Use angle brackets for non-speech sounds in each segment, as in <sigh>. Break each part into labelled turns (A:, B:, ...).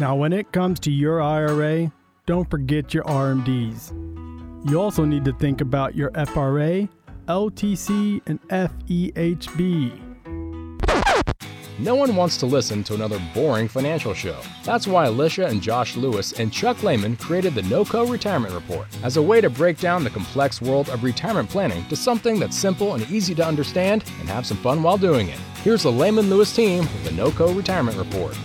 A: Now, when it comes to your IRA, don't forget your RMDs. You also need to think about your FRA, LTC, and FEHB.
B: No one wants to listen to another boring financial show. That's why Alicia and Josh Lewis and Chuck Lehman created the NOCO Retirement Report as a way to break down the complex world of retirement planning to something that's simple and easy to understand and have some fun while doing it. Here's the Lehman Lewis team with the NOCO Retirement Report.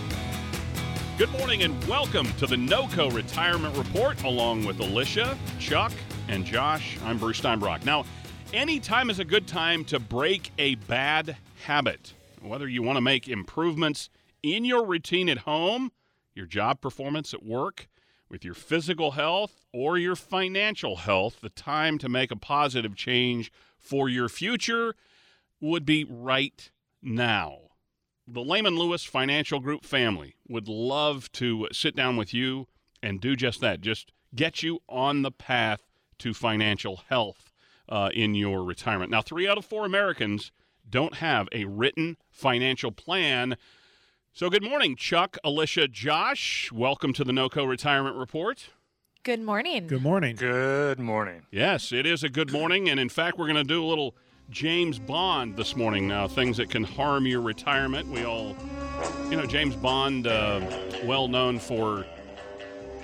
C: Good morning and welcome to the NOCO Retirement Report along with Alicia, Chuck, and Josh. I'm Bruce Steinbrock. Now, any time is a good time to break a bad habit. Whether you want to make improvements in your routine at home, your job performance at work, with your physical health, or your financial health, the time to make a positive change for your future would be right now. The Lehman Lewis Financial Group family would love to sit down with you and do just that. Just get you on the path to financial health uh, in your retirement. Now, three out of four Americans don't have a written financial plan. So, good morning, Chuck, Alicia, Josh. Welcome to the NOCO Retirement Report.
D: Good morning.
A: Good morning.
E: Good morning.
C: Yes, it is a good morning. And in fact, we're going to do a little James Bond this morning now, things that can harm your retirement. We all, you know, James Bond, uh, well known for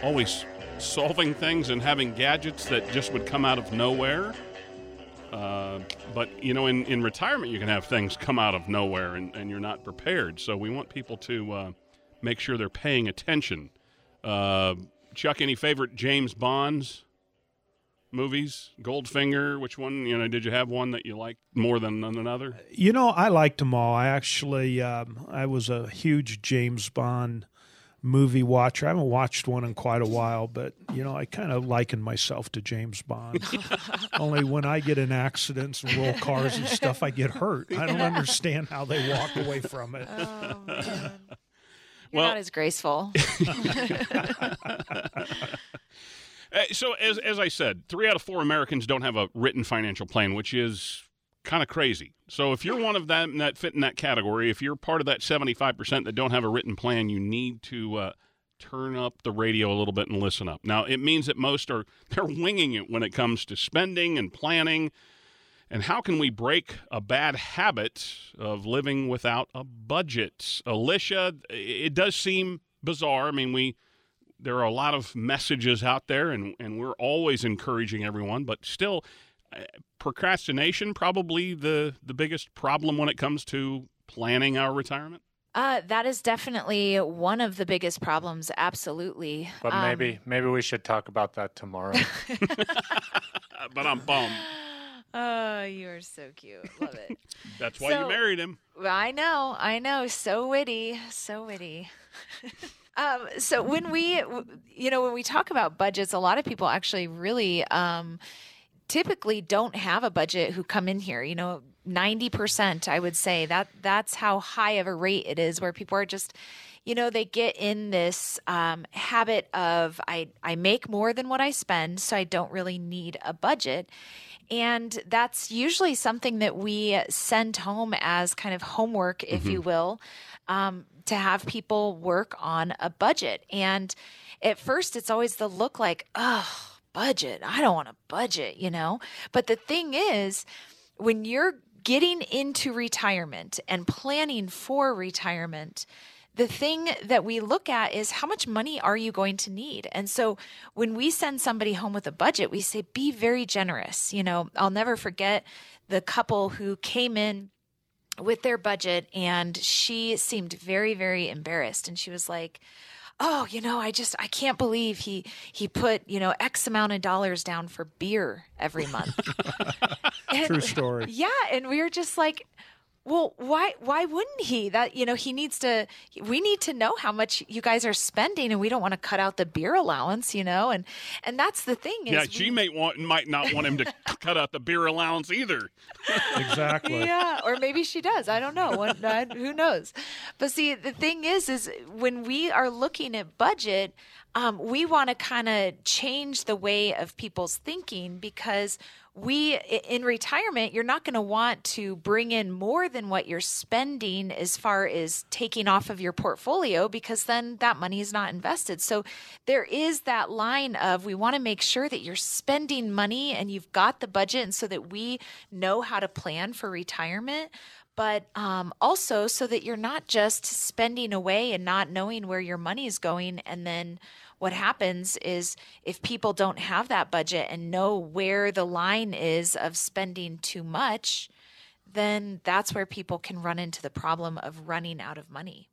C: always solving things and having gadgets that just would come out of nowhere. Uh, but you know, in, in retirement, you can have things come out of nowhere, and, and you're not prepared. So we want people to uh, make sure they're paying attention. Uh, Chuck, any favorite James Bonds movies? Goldfinger, which one? You know, did you have one that you liked more than another?
F: You know, I liked them all. I actually, um, I was a huge James Bond movie watcher. I haven't watched one in quite a while, but you know, I kind of liken myself to James Bond. <laughs> Only when I get in accidents and roll cars and stuff, I get hurt. I don't understand how they walk away from it.
D: Oh, man. <laughs> You're
C: Well-
D: not as graceful. <laughs>
C: Uh, so, as, as I said, three out of four Americans don't have a written financial plan, which is kind of crazy. So, if you're one of them that fit in that category, if you're part of that 75% that don't have a written plan, you need to uh, turn up the radio a little bit and listen up. Now, it means that most are <laughs> they're winging it when it comes to spending and planning. And how can we break a bad habit of living without a budget? Alicia, it does seem bizarre. I mean, we there are a lot of messages out there, and, and we're always encouraging everyone, but still, uh, procrastination probably the the biggest problem when it comes to planning our retirement.
D: Uh, that is definitely one of the biggest problems. Absolutely.
E: But
D: Um,
E: maybe maybe we should talk about that tomorrow. <laughs> <laughs>
C: But I'm bummed. <laughs>
D: Oh, you are so cute. Love it.
C: That's why
D: So-
C: you married him.
D: I know, I know. So witty, so witty. Um, so when we, you know, when we talk about budgets, a lot of people actually really um, typically don't have a budget who come in here. You know, ninety percent, I would say that that's how high of a rate it is, where people are just. You know, they get in this um, habit of I, I make more than what I spend, so I don't really need a budget. And that's usually something that we send home as kind of homework, if you will, um, to have people work on a budget. And at first, it's always the look like, oh, budget. I don't want a budget, you know? But the thing is, when you're getting into retirement and planning for retirement, the thing that we look at is how much money are you going to need? And so when we send somebody home with a budget, we say, be very generous. You know, I'll never forget the couple who came in with their budget and she seemed very, very embarrassed. And she was like, Oh, you know, I just I can't believe he he put, you know, X amount of dollars down for beer every month. <laughs> And-
F: True story. <laughs>
D: yeah, and we were just like, well, why why wouldn't he? That you know, he needs to we need to know how much you guys are spending and we don't want to cut out the beer allowance, you know? And and that's the thing is
C: Yeah,
D: we-
C: she may want might not want him to <laughs> cut out the beer allowance either. <laughs>
F: Exactly.
D: yeah, or maybe she does. I don't know. What, I, who knows? But see, the thing is, is when we are looking at budget, um, we want to kind of change the way of people's thinking because we in retirement you're not going to want to bring in more than what you're spending as far as taking off of your portfolio because then that money is not invested. So there is that line of we want to make sure that you're spending money and you've got the budget and so that we know how to plan for retirement but um, also so that you're not just spending away and not knowing where your money is going and then what happens is if people don't have that budget and know where the line is of spending too much, then that's where people can run into the problem of running out of money.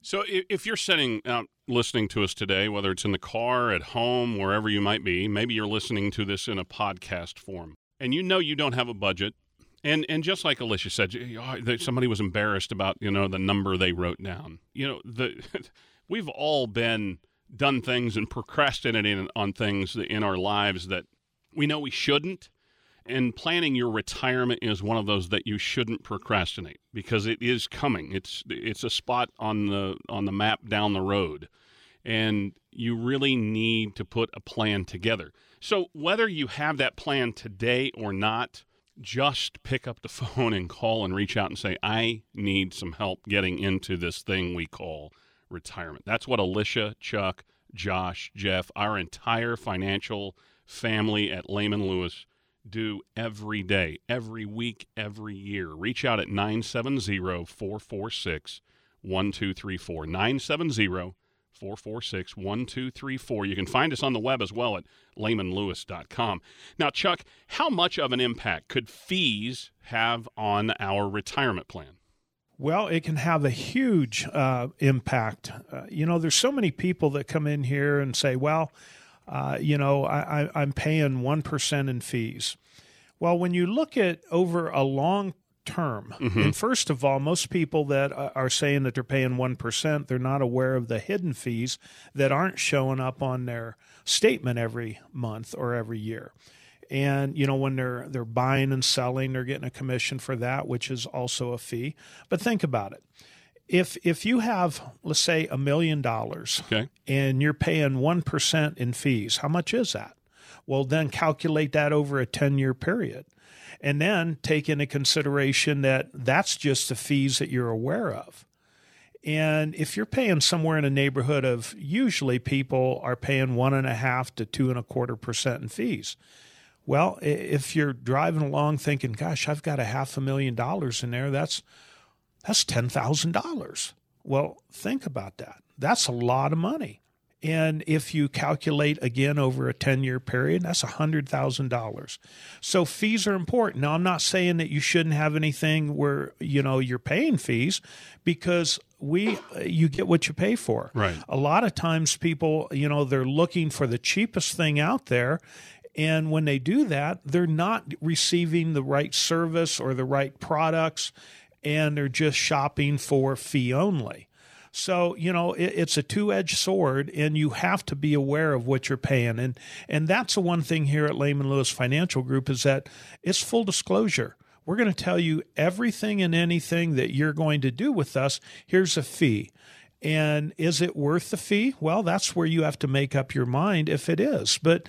C: So if you're sitting out listening to us today, whether it's in the car, at home, wherever you might be, maybe you're listening to this in a podcast form, and you know you don't have a budget, and and just like Alicia said, oh, somebody was embarrassed about you know the number they wrote down. You know the <laughs> we've all been done things and procrastinating on things in our lives that we know we shouldn't. And planning your retirement is one of those that you shouldn't procrastinate because it is coming. It's it's a spot on the on the map down the road. And you really need to put a plan together. So whether you have that plan today or not, just pick up the <laughs> phone and call and reach out and say, I need some help getting into this thing we call retirement. That's what Alicia, Chuck, Josh, Jeff, our entire financial family at Lehman Lewis do every day, every week, every year. Reach out at 970 446 1234. 970 446 1234. You can find us on the web as well at lehmanlewis.com. Now, Chuck, how much of an impact could fees have on our retirement plan?
F: Well, it can have a huge uh, impact. Uh, you know, there's so many people that come in here and say, well, uh, you know, I, I'm paying 1% in fees. Well, when you look at over a long term, mm-hmm. and first of all, most people that uh, are saying that they're paying 1%, they're not aware of the hidden fees that aren't showing up on their statement every month or every year and you know when they're they're buying and selling they're getting a commission for that which is also a fee. But think about it. If if you have let's say a million dollars and you're paying 1% in fees how much is that? Well then calculate that over a 10 year period and then take into consideration that that's just the fees that you're aware of. And if you're paying somewhere in a neighborhood of usually people are paying one and a half to two and a quarter percent in fees well, if you're driving along thinking, "Gosh, I've got a half a million dollars in there," that's that's ten thousand dollars. Well, think about that. That's a lot of money. And if you calculate again over a 10 year period, that's $100,000. So fees are important. Now, I'm not saying that you shouldn't have anything where, you know, you're paying fees because we you get what you pay for.
C: Right.
F: A lot of times people, you know, they're looking for the cheapest thing out there and when they do that, they're not receiving the right service or the right products, and they're just shopping for fee only. So, you know, it, it's a two edged sword, and you have to be aware of what you're paying. And, and that's the one thing here at Lehman Lewis Financial Group is that it's full disclosure. We're going to tell you everything and anything that you're going to do with us. Here's a fee. And is it worth the fee? Well, that's where you have to make up your mind if it is. But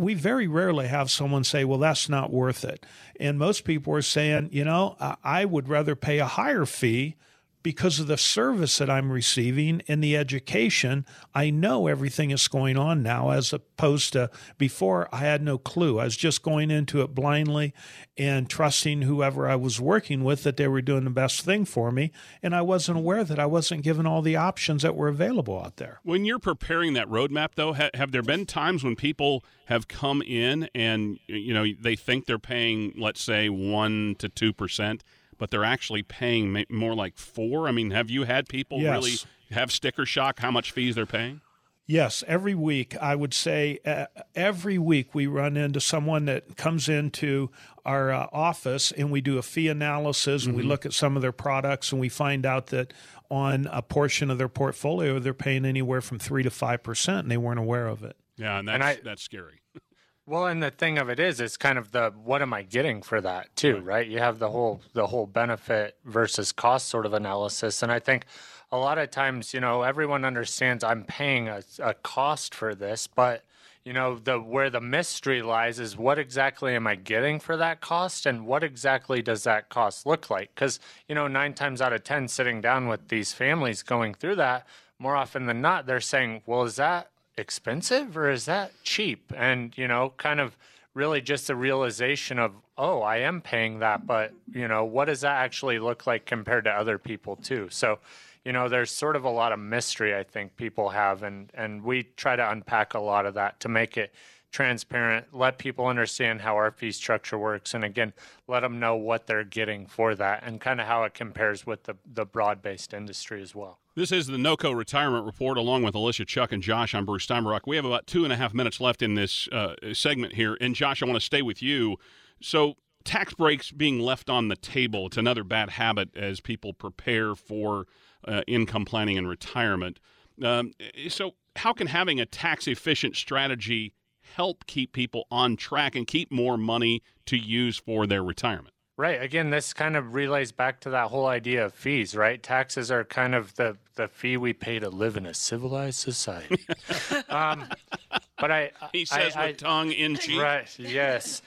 F: we very rarely have someone say, well, that's not worth it. And most people are saying, you know, I would rather pay a higher fee because of the service that I'm receiving and the education, I know everything is going on now as opposed to before I had no clue. I was just going into it blindly and trusting whoever I was working with that they were doing the best thing for me. And I wasn't aware that I wasn't given all the options that were available out there.
C: When you're preparing that roadmap, though, ha- have there been times when people have come in and, you know, they think they're paying, let's say, 1% to 2%? But they're actually paying more like four. I mean, have you had people
F: yes.
C: really have sticker shock how much fees they're paying?
F: Yes, every week I would say uh, every week we run into someone that comes into our uh, office and we do a fee analysis and mm-hmm. we look at some of their products and we find out that on a portion of their portfolio they're paying anywhere from 3 to 5% and they weren't aware of it.
C: Yeah, and that's and I, that's scary.
E: Well, and the thing of it is, it's kind of the what am I getting for that too, right. right? You have the whole the whole benefit versus cost sort of analysis, and I think a lot of times, you know, everyone understands I'm paying a, a cost for this, but you know the where the mystery lies is what exactly am i getting for that cost and what exactly does that cost look like because you know nine times out of ten sitting down with these families going through that more often than not they're saying well is that expensive or is that cheap? And you know kind of really just a realization of oh i am paying that but you know what does that actually look like compared to other people too? So you know, there's sort of a lot of mystery I think people have, and and we try to unpack a lot of that to make it transparent, let people understand how our fee structure works, and again, let them know what they're getting for that, and kind of how it compares with the the broad based industry as well.
C: This is the NOCO Retirement Report, along with Alicia, Chuck, and Josh. I'm Bruce Steinbrock. We have about two and a half minutes left in this uh, segment here, and Josh, I want to stay with you. So tax breaks being left on the table. It's another bad habit as people prepare for uh, income planning and retirement. Um, so, how can having a tax efficient strategy help keep people on track and keep more money to use for their retirement?
E: Right. Again, this kind of relays back to that whole idea of fees, right? Taxes are kind of the, the fee we pay to live in a civilized society. <laughs> um, but I,
C: he says
E: I,
C: with I, tongue in cheek.
E: Right. Yes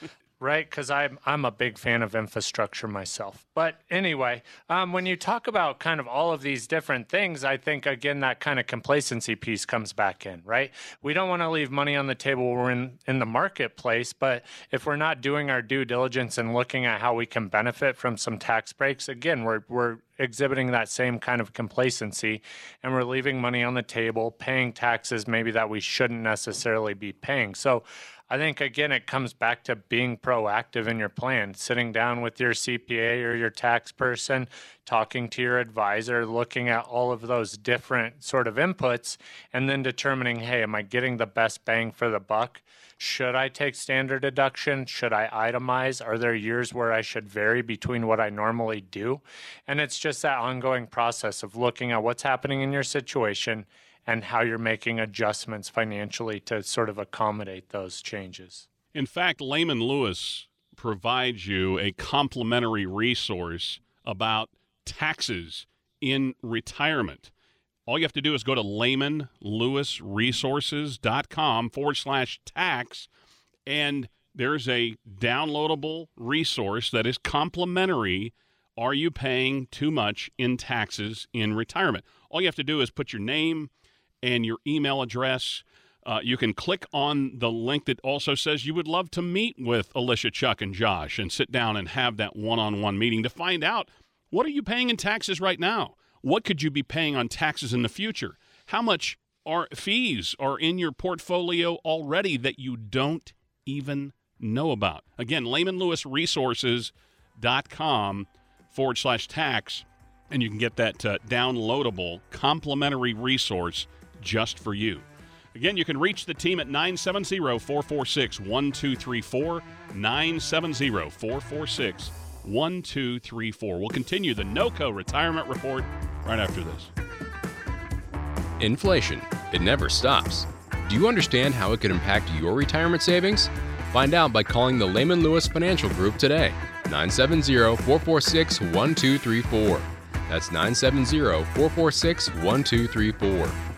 E: right? Because I'm I'm a big fan of infrastructure myself. But anyway, um, when you talk about kind of all of these different things, I think again that kind of complacency piece comes back in, right? We don't want to leave money on the table we're in in the marketplace, but if we're not doing our due diligence and looking at how we can benefit from some tax breaks, again, we're we're exhibiting that same kind of complacency and we're leaving money on the table, paying taxes maybe that we shouldn't necessarily be paying. So I think again it comes back to being proactive in your plan, sitting down with your CPA or your tax person, talking to your advisor, looking at all of those different sort of inputs and then determining, hey, am I getting the best bang for the buck? Should I take standard deduction? Should I itemize? Are there years where I should vary between what I normally do? And it's just that ongoing process of looking at what's happening in your situation and how you're making adjustments financially to sort of accommodate those changes.
C: In fact, Lehman Lewis provides you a complimentary resource about taxes in retirement. All you have to do is go to lehmanlewisresources.com forward slash tax, and there's a downloadable resource that is complimentary. Are you paying too much in taxes in retirement? All you have to do is put your name, and your email address. Uh, you can click on the link that also says you would love to meet with Alicia, Chuck, and Josh and sit down and have that one on one meeting to find out what are you paying in taxes right now? What could you be paying on taxes in the future? How much are fees are in your portfolio already that you don't even know about? Again, lehmanlewisresources.com forward slash tax, and you can get that uh, downloadable complimentary resource just for you. Again, you can reach the team at 970 446 1234. 970 446 1234. We'll continue the NOCO retirement report right after this.
B: Inflation, it never stops. Do you understand how it could impact your retirement savings? Find out by calling the Lehman Lewis Financial Group today. 970 446 1234. That's 970 446 1234.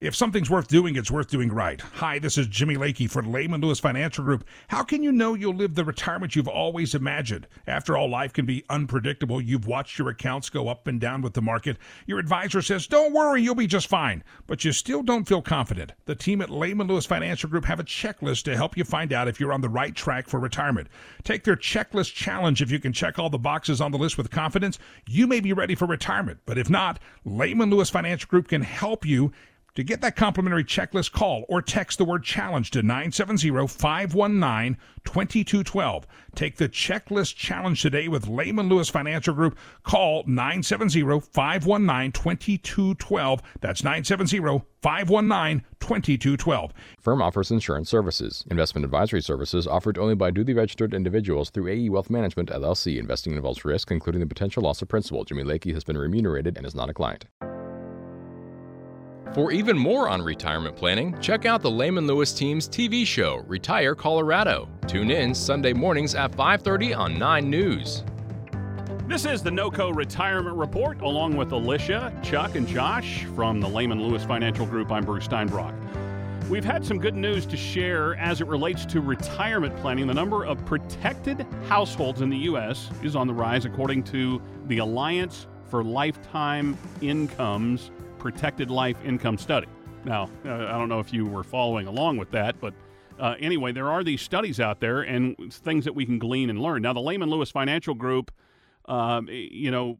G: If something's worth doing, it's worth doing right. Hi, this is Jimmy Lakey for Lehman Lewis Financial Group. How can you know you'll live the retirement you've always imagined? After all, life can be unpredictable. You've watched your accounts go up and down with the market. Your advisor says, don't worry, you'll be just fine. But you still don't feel confident. The team at Lehman Lewis Financial Group have a checklist to help you find out if you're on the right track for retirement. Take their checklist challenge. If you can check all the boxes on the list with confidence, you may be ready for retirement. But if not, Lehman Lewis Financial Group can help you to get that complimentary checklist, call or text the word challenge to 970 519 2212. Take the checklist challenge today with Lehman Lewis Financial Group. Call 970 519 2212. That's 970 519 2212.
B: Firm offers insurance services. Investment advisory services offered only by duly registered individuals through AE Wealth Management, LLC. Investing involves risk, including the potential loss of principal. Jimmy Lakey has been remunerated and is not a client. For even more on retirement planning, check out the Lehman Lewis team's TV show, Retire Colorado. Tune in Sunday mornings at 5:30 on 9 News.
C: This is the NOCO Retirement Report, along with Alicia, Chuck, and Josh from the Lehman Lewis Financial Group. I'm Bruce Steinbrock. We've had some good news to share as it relates to retirement planning. The number of protected households in the U.S. is on the rise, according to the Alliance for Lifetime Incomes Protected Life Income Study. Now, uh, I don't know if you were following along with that, but uh, anyway, there are these studies out there and things that we can glean and learn. Now, the Lehman Lewis Financial Group, um, you know,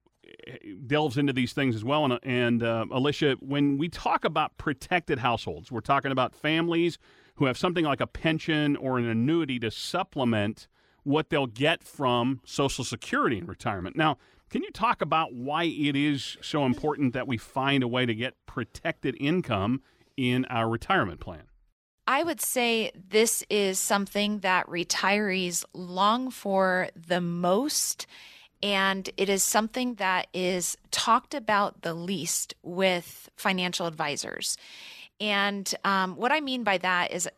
C: delves into these things as well. And, and uh, Alicia, when we talk about protected households, we're talking about families who have something like a pension or an annuity to supplement what they'll get from Social Security in retirement. Now, can you talk about why it is so important that we find a way to get protected income in our retirement plan?
D: I would say this is something that retirees long for the most and it is something that is talked about the least with financial advisors. And um, what I mean by that is,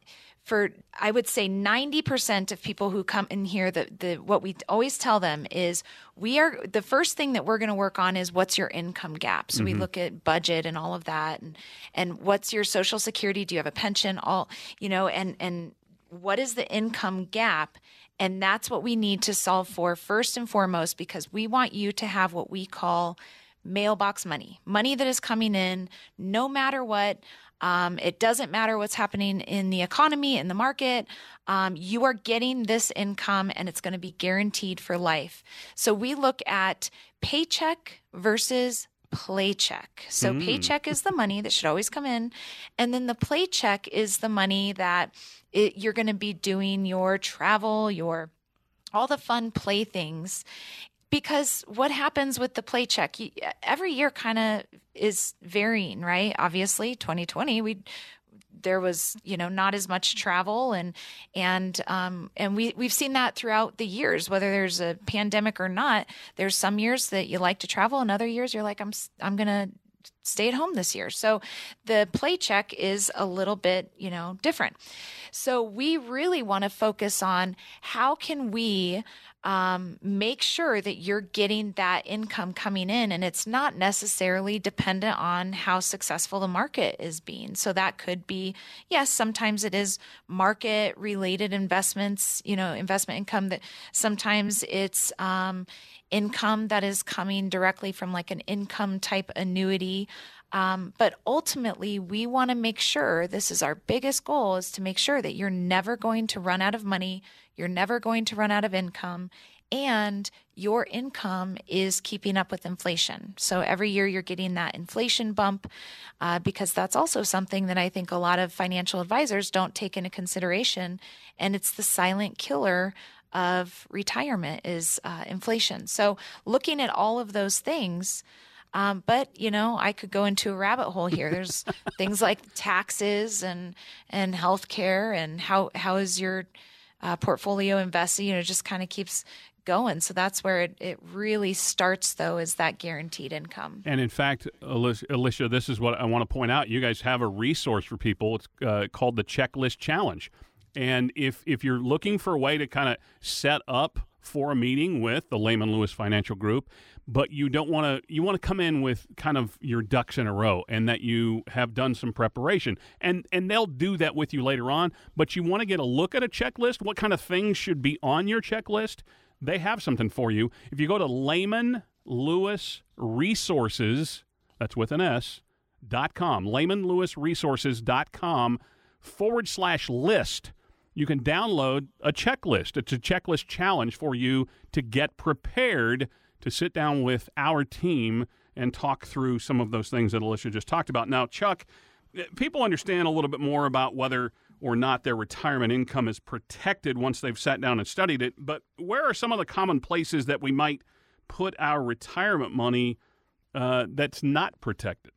D: for I would say 90% of people who come in here, the, the what we always tell them is we are the first thing that we're going to work on is what's your income gap. So mm-hmm. we look at budget and all of that, and and what's your social security? Do you have a pension? All you know, and and what is the income gap? And that's what we need to solve for first and foremost, because we want you to have what we call mailbox money money that is coming in no matter what. Um, it doesn't matter what's happening in the economy, in the market. Um, you are getting this income and it's going to be guaranteed for life. So we look at paycheck versus playcheck. So mm. paycheck is the money that should always come in. And then the playcheck is the money that it, you're going to be doing your travel, your all the fun play things. Because what happens with the play check? Every year kind of is varying, right? Obviously, 2020 we there was you know not as much travel and and um, and we we've seen that throughout the years whether there's a pandemic or not there's some years that you like to travel and other years you're like I'm I'm to stay at home this year. So the play check is a little bit, you know, different. So we really want to focus on how can we um, make sure that you're getting that income coming in and it's not necessarily dependent on how successful the market is being so that could be yes sometimes it is market related investments you know investment income that sometimes it's um, income that is coming directly from like an income type annuity um, but ultimately, we want to make sure this is our biggest goal is to make sure that you're never going to run out of money, you're never going to run out of income, and your income is keeping up with inflation. So every year you're getting that inflation bump uh, because that's also something that I think a lot of financial advisors don't take into consideration. And it's the silent killer of retirement is uh, inflation. So looking at all of those things, um, but you know, I could go into a rabbit hole here. There's <laughs> things like taxes and and healthcare and how how is your uh, portfolio invested? You know, just kind of keeps going. So that's where it, it really starts, though, is that guaranteed income.
C: And in fact, Alicia, this is what I want to point out. You guys have a resource for people. It's uh, called the Checklist Challenge. And if if you're looking for a way to kind of set up for a meeting with the Lehman Lewis Financial Group, but you don't want to you want to come in with kind of your ducks in a row and that you have done some preparation. And and they'll do that with you later on but you want to get a look at a checklist what kind of things should be on your checklist. They have something for you. If you go to Lehman Lewis Resources that's with an S dot com Lehman Lewis Resources dot com forward slash list you can download a checklist. It's a checklist challenge for you to get prepared to sit down with our team and talk through some of those things that Alicia just talked about. Now, Chuck, eh, people understand a little bit more about whether or not their retirement income is protected once they've sat down and studied it, but where are some of the common places that we might put our retirement money uh, that's not protected?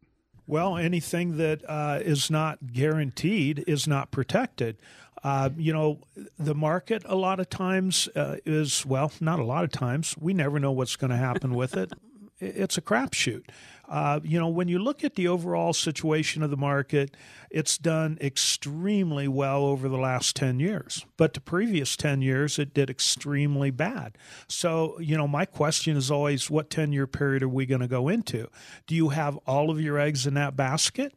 F: Well, anything that uh, is not guaranteed is not protected. Uh, you know, the market a lot of times uh, is, well, not a lot of times. We never know what's going to happen with it. It's a crapshoot. Uh, you know, when you look at the overall situation of the market, it's done extremely well over the last 10 years. But the previous 10 years, it did extremely bad. So, you know, my question is always what 10 year period are we going to go into? Do you have all of your eggs in that basket?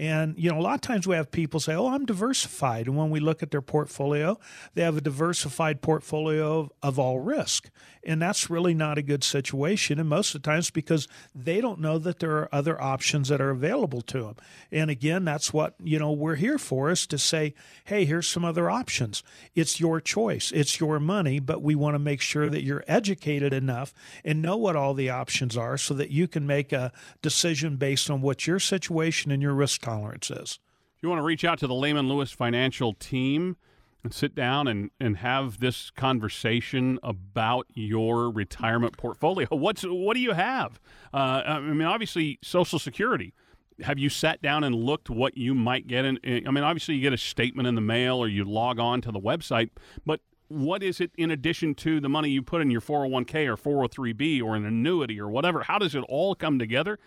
F: And, you know, a lot of times we have people say, oh, I'm diversified. And when we look at their portfolio, they have a diversified portfolio of, of all risk. And that's really not a good situation. And most of the times because they don't know that there are other options that are available to them. And again, that's what, you know, we're here for is to say, hey, here's some other options. It's your choice, it's your money, but we want to make sure that you're educated enough and know what all the options are so that you can make a decision based on what your situation and your risk tolerance is.
C: If you want to reach out to the Lehman Lewis financial team and sit down and, and have this conversation about your retirement portfolio, what's what do you have? Uh, I mean, obviously, Social Security. Have you sat down and looked what you might get? In, I mean, obviously, you get a statement in the mail or you log on to the website, but what is it in addition to the money you put in your 401k or 403b or an annuity or whatever? How does it all come together?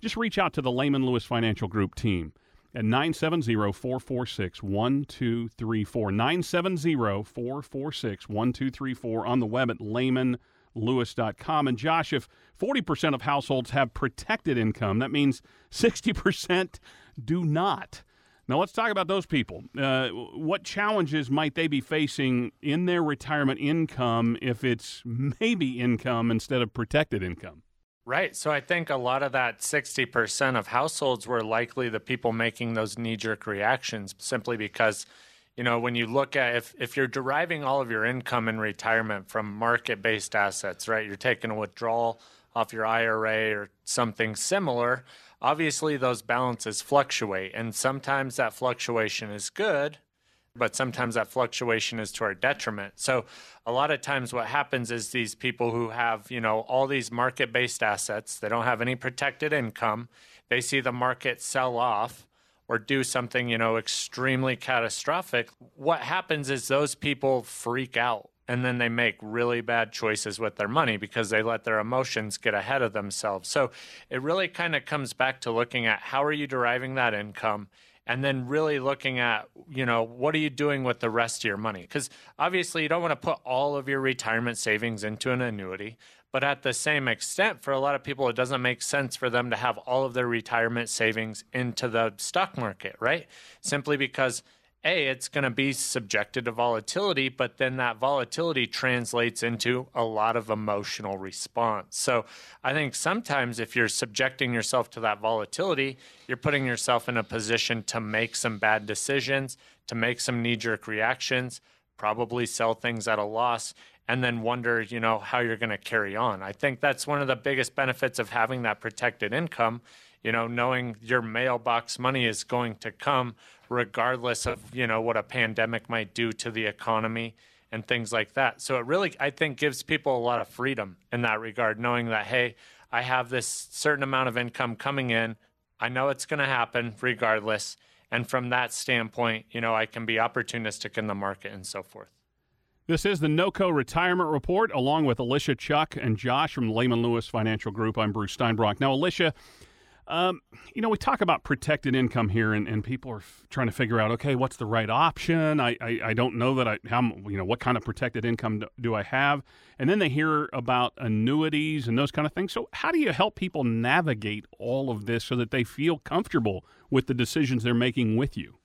C: Just reach out to the Lehman Lewis Financial Group team at 970 446 1234. 970 446 1234 on the web at lehmanlewis.com. And Josh, if 40% of households have protected income, that means 60% do not. Now, let's talk about those people. Uh, what challenges might they be facing in their retirement income if it's maybe income instead of protected income?
E: Right. So I think a lot of that 60% of households were likely the people making those knee jerk reactions simply because, you know, when you look at if, if you're deriving all of your income in retirement from market based assets, right, you're taking a withdrawal off your IRA or something similar, obviously those balances fluctuate. And sometimes that fluctuation is good but sometimes that fluctuation is to our detriment. So a lot of times what happens is these people who have, you know, all these market-based assets, they don't have any protected income, they see the market sell off or do something, you know, extremely catastrophic. What happens is those people freak out and then they make really bad choices with their money because they let their emotions get ahead of themselves. So it really kind of comes back to looking at how are you deriving that income and then really looking at you know what are you doing with the rest of your money? Because obviously you don't want to put all of your retirement savings into an annuity but at the same extent for a lot of people it doesn't make sense for them to have all of their retirement savings into the stock market right? Simply because a, it's going to be subjected to volatility, but then that volatility translates into a lot of emotional response. So I think sometimes if you're subjecting yourself to that volatility, you're putting yourself in a position to make some bad decisions, to make some knee jerk reactions, probably sell things at a loss. And then wonder, you know, how you're going to carry on. I think that's one of the biggest benefits of having that protected income. You know, knowing your mailbox money is going to come regardless of you know what a pandemic might do to the economy and things like that. So it really I think gives people a lot of freedom in that regard, knowing that hey, I have this certain amount of income coming in. I know it's going to happen regardless. And from that standpoint, you know, I can be opportunistic in the market and so forth.
C: This is the NOCO Retirement Report, along with Alicia Chuck and Josh from Lehman Lewis Financial Group. I'm Bruce Steinbrock. Now, Alicia, um, you know, we talk about protected income here, and, and people are f- trying to figure out, okay, what's the right option? I, I, I, don't know that I, how, you know, what kind of protected income do, do, I have? And then they hear about annuities and those kind of things. So, how do you help people navigate all of this so that they feel comfortable with the decisions they're making with you?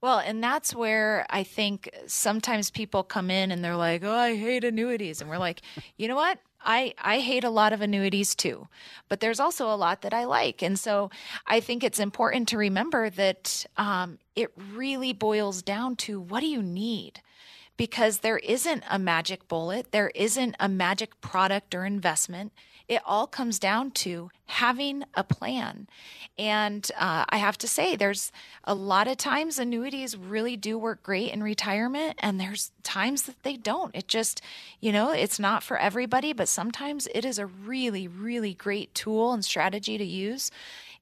D: Well, and that's where I think sometimes people come in and they're like, "Oh, I hate annuities," and we're like, "You know what? I, I hate a lot of annuities too, but there's also a lot that I like. And so I think it's important to remember that um, it really boils down to what do you need? Because there isn't a magic bullet, there isn't a magic product or investment it all comes down to having a plan. And uh, I have to say, there's a lot of times annuities really do work great in retirement, and there's times that they don't. It just, you know, it's not for everybody, but sometimes it is a really, really great tool and strategy to use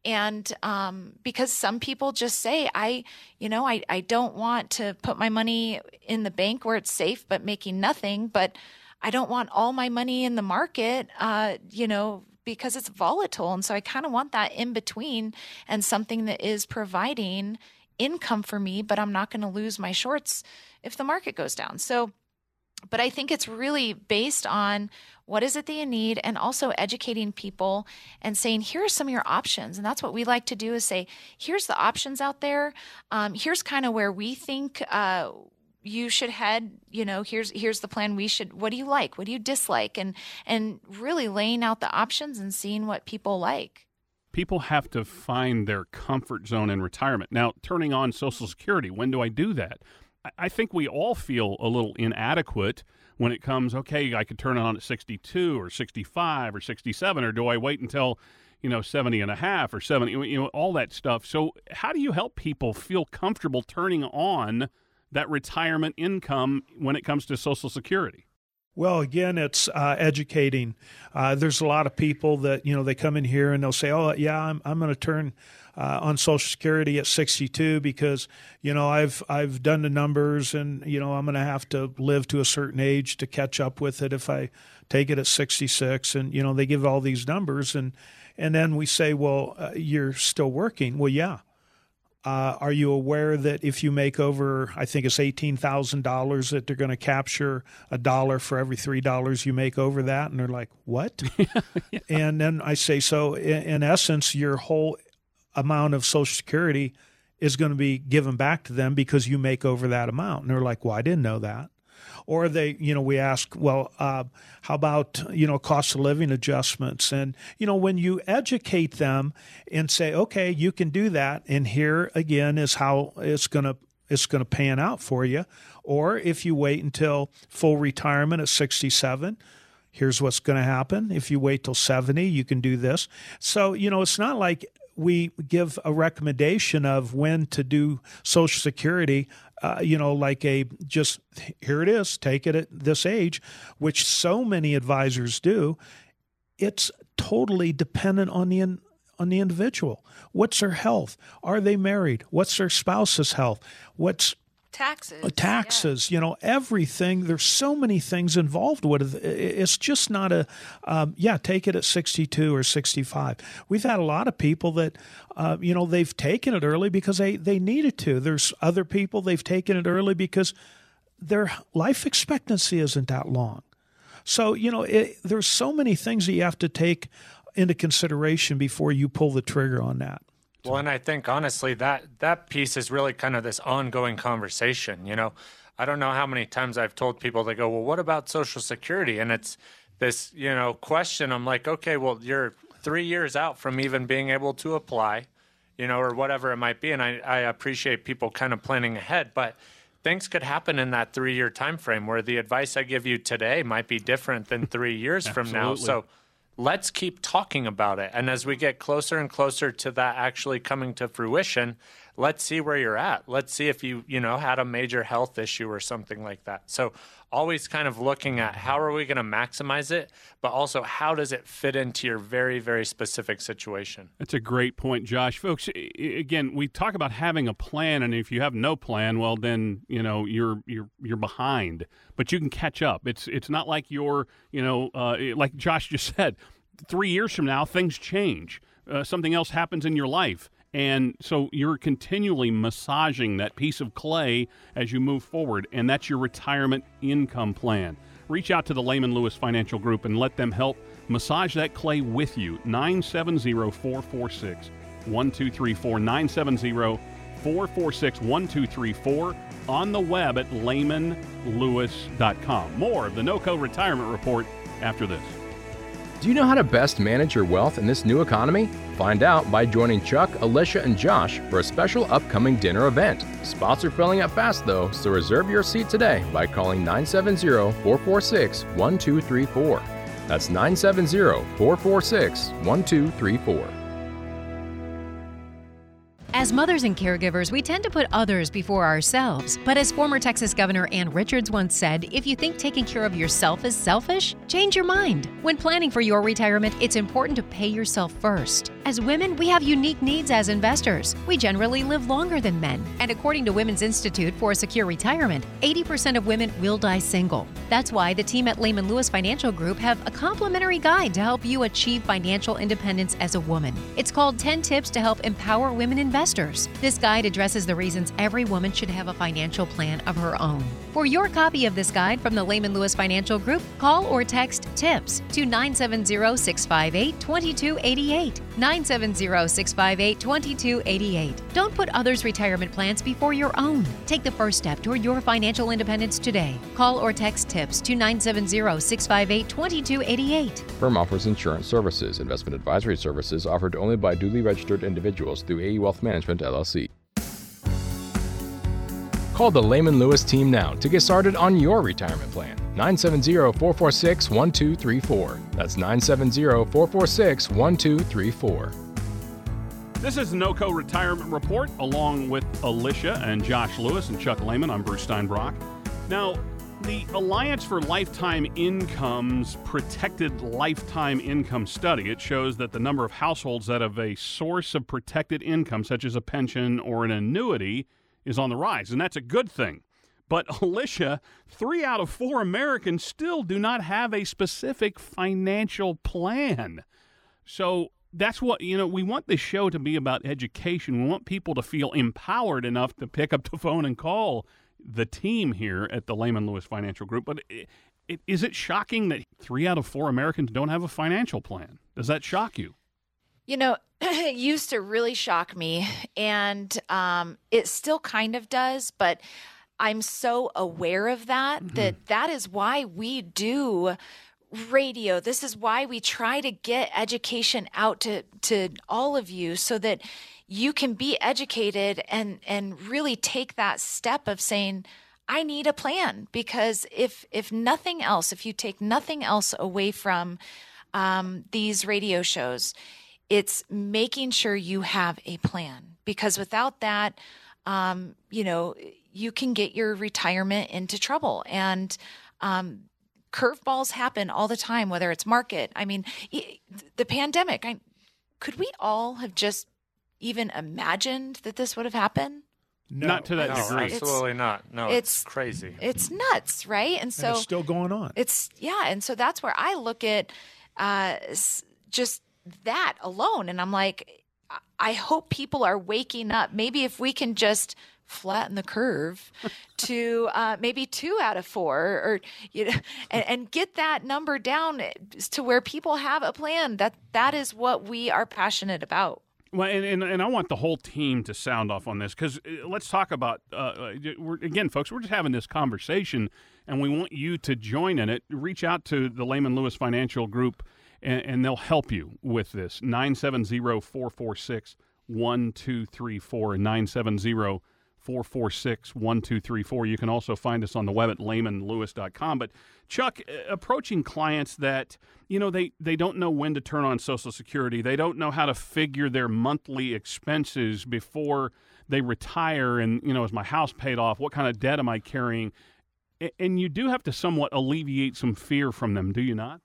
D: and um, because some people just say i you know I, I don't want to put my money in the bank where it's safe but making nothing but I don't want all my money in the market, uh, you know, because it's volatile. And so I kind of want that in between and something that is providing income for me, but I'm not going to lose my shorts if the market goes down. So, but I think it's really based on what is it that you need and also educating people and saying, here are some of your options. And that's what we like to do is say, here's the options out there. Um, here's kind of where we think uh, you should head you know here's here's the plan we should what do you like? What do you dislike? And and really laying out the options and seeing what people like.
C: People have to find their comfort zone in retirement. Now turning on social security when do i do that? I think we all feel a little inadequate when it comes okay i could turn it on at 62 or 65 or 67 or do i wait until you know 70 and a half or 70 you know all that stuff. So how do you help people feel comfortable turning on that retirement income when it comes to Social Security?
F: Well, again, it's uh, educating. Uh, there's a lot of people that you know they come in here and they'll say, "Oh, yeah, I'm I'm going to turn uh, on Social Security at 62 because you know I've I've done the numbers and you know I'm going to have to live to a certain age to catch up with it if I take it at 66." And you know they give all these numbers and and then we say, "Well, uh, you're still working." Well, yeah. Uh, are you aware that if you make over, I think it's eighteen thousand dollars, that they're going to capture a dollar for every three dollars you make over that? And they're like, "What?" <laughs> yeah. And then I say, "So in, in essence, your whole amount of Social Security is going to be given back to them because you make over that amount." And they're like, "Well, I didn't know that." Or they, you know, we ask, well, uh, how about, you know, cost of living adjustments? And, you know, when you educate them and say, okay, you can do that, and here again is how it's going to it's going to pan out for you. Or if you wait until full retirement at 67, here's what's going to happen. If you wait till 70, you can do this. So, you know, it's not like we give a recommendation of when to do Social Security uh, you know, like a just here it is, take it at this age, which so many advisors do. It's totally dependent on the on the individual. What's their health? Are they married? What's their spouse's health? What's
D: taxes.
F: Uh, taxes yeah. you know everything there's so many things involved with it. It's just not a um, yeah take it at 62 or 65 we've had a lot of people that uh, you know they've taken it early because they they needed to. There's other people they've taken it early because their life expectancy isn't that long. So you know it, there's so many things that you have to take into consideration before you pull the trigger on that
E: well, and I think honestly that that piece is really kind of this ongoing conversation. You know, I don't know how many times I've told people they go, "Well, what about Social Security?" And it's this, you know, question. I'm like, okay, well, you're three years out from even being able to apply, you know, or whatever it might be. And I, I appreciate people kind of planning ahead, but things could happen in that three year time frame where the advice I give you today might be different than three years <laughs> from now. So let's keep talking about it. And as we get closer and closer to that actually coming to fruition, let's see where you're at. Let's see if you, you know, had a major health issue or something like that. So always kind of looking at how are we going to maximize it, but also how does it fit into your very, very specific situation.
C: That's a great point, Josh. Folks, again, we talk about having a plan, and if you have no plan, well, then you know you're you're you're behind. But you can catch up. It's it's not like you're you know uh, like Josh just <laughs> said. Three years from now, things change. Uh, something else happens in your life and so you're continually massaging that piece of clay as you move forward, and that's your retirement income plan. Reach out to the Lehman Lewis Financial Group and let them help massage that clay with you. 970 446 1234. 970 446 1234 on the web at lehmanlewis.com. More of the NOCO Retirement Report after this.
B: Do you know how to best manage your wealth in this new economy? Find out by joining Chuck, Alicia, and Josh for a special upcoming dinner event. Spots are filling up fast though, so reserve your seat today by calling 970 446 1234. That's 970 446 1234.
H: As mothers and caregivers, we tend to put others before ourselves. But as former Texas Governor Ann Richards once said, if you think taking care of yourself is selfish, change your mind. When planning for your retirement, it's important to pay yourself first. As women, we have unique needs as investors. We generally live longer than men. And according to Women's Institute for a Secure Retirement, 80% of women will die single. That's why the team at Lehman Lewis Financial Group have a complimentary guide to help you achieve financial independence as a woman. It's called 10 Tips to Help Empower Women Investors. This guide addresses the reasons every woman should have a financial plan of her own. For your copy of this guide from the Lehman Lewis Financial Group, call or text TIPS to 970 658 2288. 970 658 2288. Don't put others' retirement plans before your own. Take the first step toward your financial independence today. Call or text TIPS to 970 658 2288.
B: Firm offers insurance services. Investment advisory services offered only by duly registered individuals through AE Wealth Management, LLC. Call the Lehman Lewis team now to get started on your retirement plan. 970 446 1234. That's 970 446 1234.
C: This is NOCO Retirement Report along with Alicia and Josh Lewis and Chuck Lehman. I'm Bruce Steinbrock. Now, the Alliance for Lifetime Income's Protected Lifetime Income Study, it shows that the number of households that have a source of protected income, such as a pension or an annuity, is on the rise, and that's a good thing. But <laughs> Alicia, three out of four Americans still do not have a specific financial plan. So that's what, you know, we want this show to be about education. We want people to feel empowered enough to pick up the phone and call the team here at the Lehman Lewis Financial Group. But it, it, is it shocking that three out of four Americans don't have a financial plan? Does that shock you?
D: You know, <clears throat> it used to really shock me, and um, it still kind of does, but I'm so aware of that mm-hmm. that that is why we do radio. This is why we try to get education out to to all of you so that you can be educated and and really take that step of saying I need a plan because if if nothing else, if you take nothing else away from um, these radio shows, it's making sure you have a plan because without that, um, you know, you can get your retirement into trouble. And um, curveballs happen all the time, whether it's market. I mean, the pandemic, I, could we all have just even imagined that this would have happened?
C: No, not to that
E: no,
C: degree.
E: Absolutely it's, not. No, it's, it's, crazy.
D: It's nuts, right? And so
F: and it's still going on.
D: It's yeah, and so that's where I look at uh, just that alone. And I'm like, I hope people are waking up. Maybe if we can just flatten the curve to uh, maybe two out of four or you know <laughs> and, and, get that number down to where people have a plan that that is what we are passionate about
C: well, and, and, and I want the whole team to sound off on this because uh, let's talk about uh, uh again, folks. We're just having this conversation, and we want you to join in it. Reach out to the Lehman Lewis Financial Group and, and they'll help you with this. 970 446 1234 and 970 446 1234. You can also find us on the web at lehmanlewis.com. But, Chuck, approaching clients that, you know, they, they don't know when to turn on Social Security, they don't know how to figure their monthly expenses before they retire, and, you know, is my house paid off? What kind of debt am I carrying? And you do have to somewhat alleviate some fear from them, do you not?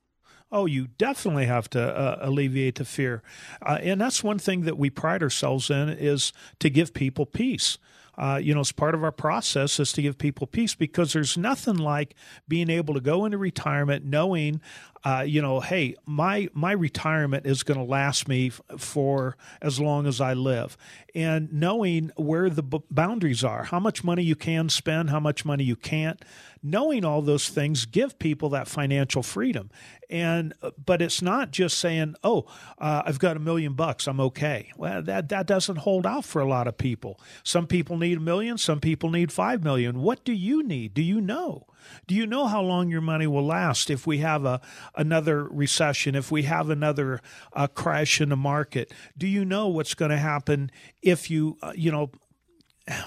F: Oh, you definitely have to uh, alleviate the fear, uh, and that's one thing that we pride ourselves in is to give people peace. Uh, you know, as part of our process is to give people peace because there's nothing like being able to go into retirement knowing uh, you know, hey, my my retirement is going to last me f- for as long as I live, and knowing where the b- boundaries are, how much money you can spend, how much money you can't, knowing all those things give people that financial freedom. And uh, but it's not just saying, oh, uh, I've got a million bucks, I'm okay. Well, that that doesn't hold out for a lot of people. Some people need a million, some people need five million. What do you need? Do you know? Do you know how long your money will last if we have a another recession, if we have another uh, crash in the market? Do you know what's going to happen if you uh, you know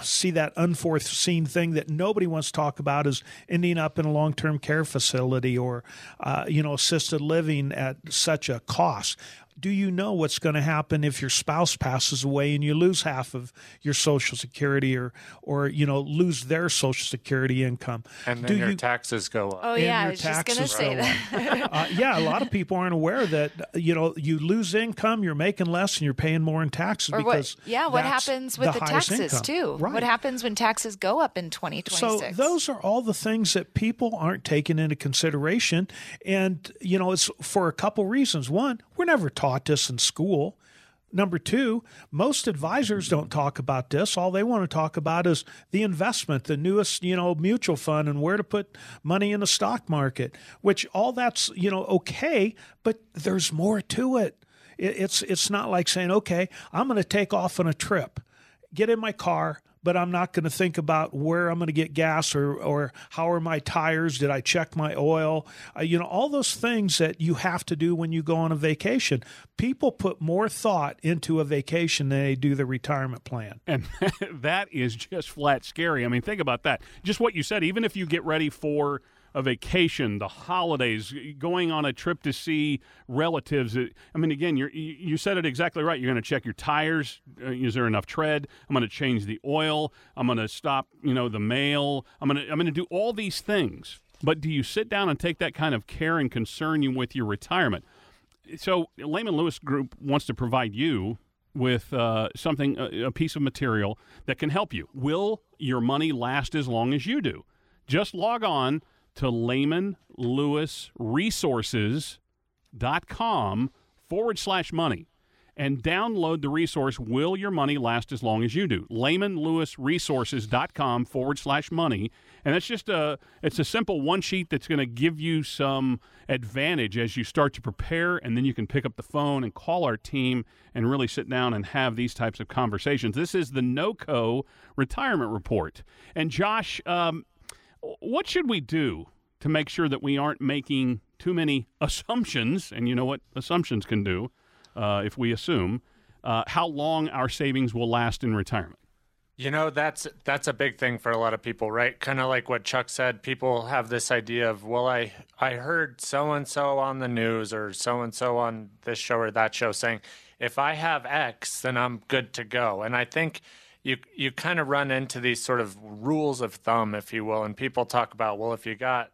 F: see that unforeseen thing that nobody wants to talk about is ending up in a long-term care facility or uh, you know assisted living at such a cost do you know what's going to happen if your spouse passes away and you lose half of your social security or or you know lose their social security income
E: and then
F: do
E: your
F: you,
E: taxes go up
D: Oh
F: and
D: yeah, I
F: your
D: was just gonna say that.
F: uh, yeah, a lot of people aren't aware that you know you lose income, you're making less, and you're paying more in taxes
D: or
F: because
D: what? Yeah, what happens with the,
F: highest
D: taxes
F: income.
D: too?
F: Right.
D: What happens when taxes go up in 2026?
F: So those are all the things that people aren't taking into consideration, and you know it's for a couple reasons. One, we're never taught this in school. Number two, most advisors don't talk about this. All they want to talk about is the investment, the newest, you know, mutual fund and where to put money in the stock market, which all that's, you know, okay, but there's more to. It- It's it's not like saying, okay, I'm going to take off on a trip, get in my car, but I'm not going to think about where I'm going to get gas or or how are my tires? Did I check my oil? Uh, you know, all those things that you have to do when you go on a vacation. People put more thought into a vacation than they do the retirement plan.
C: And <laughs> that is just flat scary. I mean, think about that. Just what you said, even if you get ready for a vacation, the holidays, going on a trip to see relatives. I mean, again, you you said it exactly right. You're going to check your tires. Uh, is there enough tread? I'm going to change the oil. I'm going to stop, you know, the mail. I'm going to I'm going to do all these things. But do you sit down and take that kind of care and concern you with your retirement? So, Lehman Lewis Group wants to provide you with uh, something, a, a piece of material that can help you. Will your money last as long as you do? Just log on to lehmanlewisresources.com forward slash money and download the resource Will Your Money Last As Long As You Do? lehmanlewisresources.com forward slash money. And that's just a it's a simple one sheet that's going to give you some advantage as you start to prepare and then you can pick up the phone and call our team and really sit down and have these types of conversations. This is the NOCO retirement report. And Josh, um, what should we do to make sure that we aren't making too many assumptions? And you know what assumptions can do uh, if we assume uh, how long our savings will last in retirement.
E: You know, that's that's a big thing for a lot of people, right? Kind of like what Chuck said, people have this idea of, well, I I heard so and so on the news or so and so on this show or that show saying, if I have X, then I'm good to go. And I think you you kind of run into these sort of rules of thumb, if you will, and people talk about, well, if you got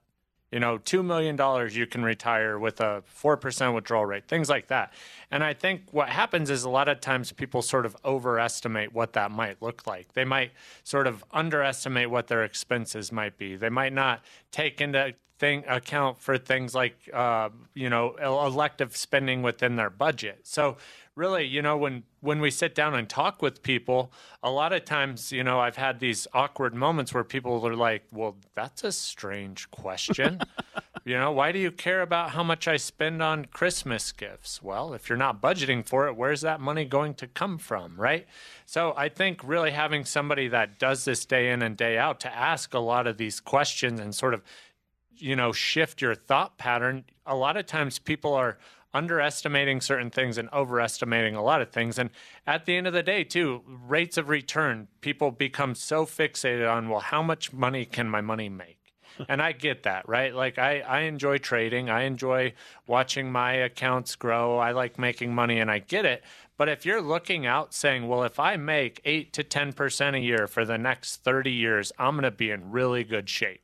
E: you know, $2 million you can retire with a 4% withdrawal rate, things like that. And I think what happens is a lot of times people sort of overestimate what that might look like. They might sort of underestimate what their expenses might be. They might not take into thing account for things like uh, you know elective spending within their budget. So really, you know, when when we sit down and talk with people, a lot of times, you know, I've had these awkward moments where people are like, "Well, that's a strange question." <laughs> you know, why do you care about how much I spend on Christmas gifts? Well, if you're not budgeting for it, where's that money going to come from, right? So I think really having somebody that does this day in and day out to ask a lot of these questions and sort of you know shift your thought pattern a lot of times people are underestimating certain things and overestimating a lot of things and at the end of the day too rates of return people become so fixated on well how much money can my money make <laughs> and I get that, right? Like I, I enjoy trading. I enjoy watching my accounts grow. I like making money and I get it. But if you're looking out saying, well, if I make eight to 10% a year for the next 30 years, I'm going to be in really good shape.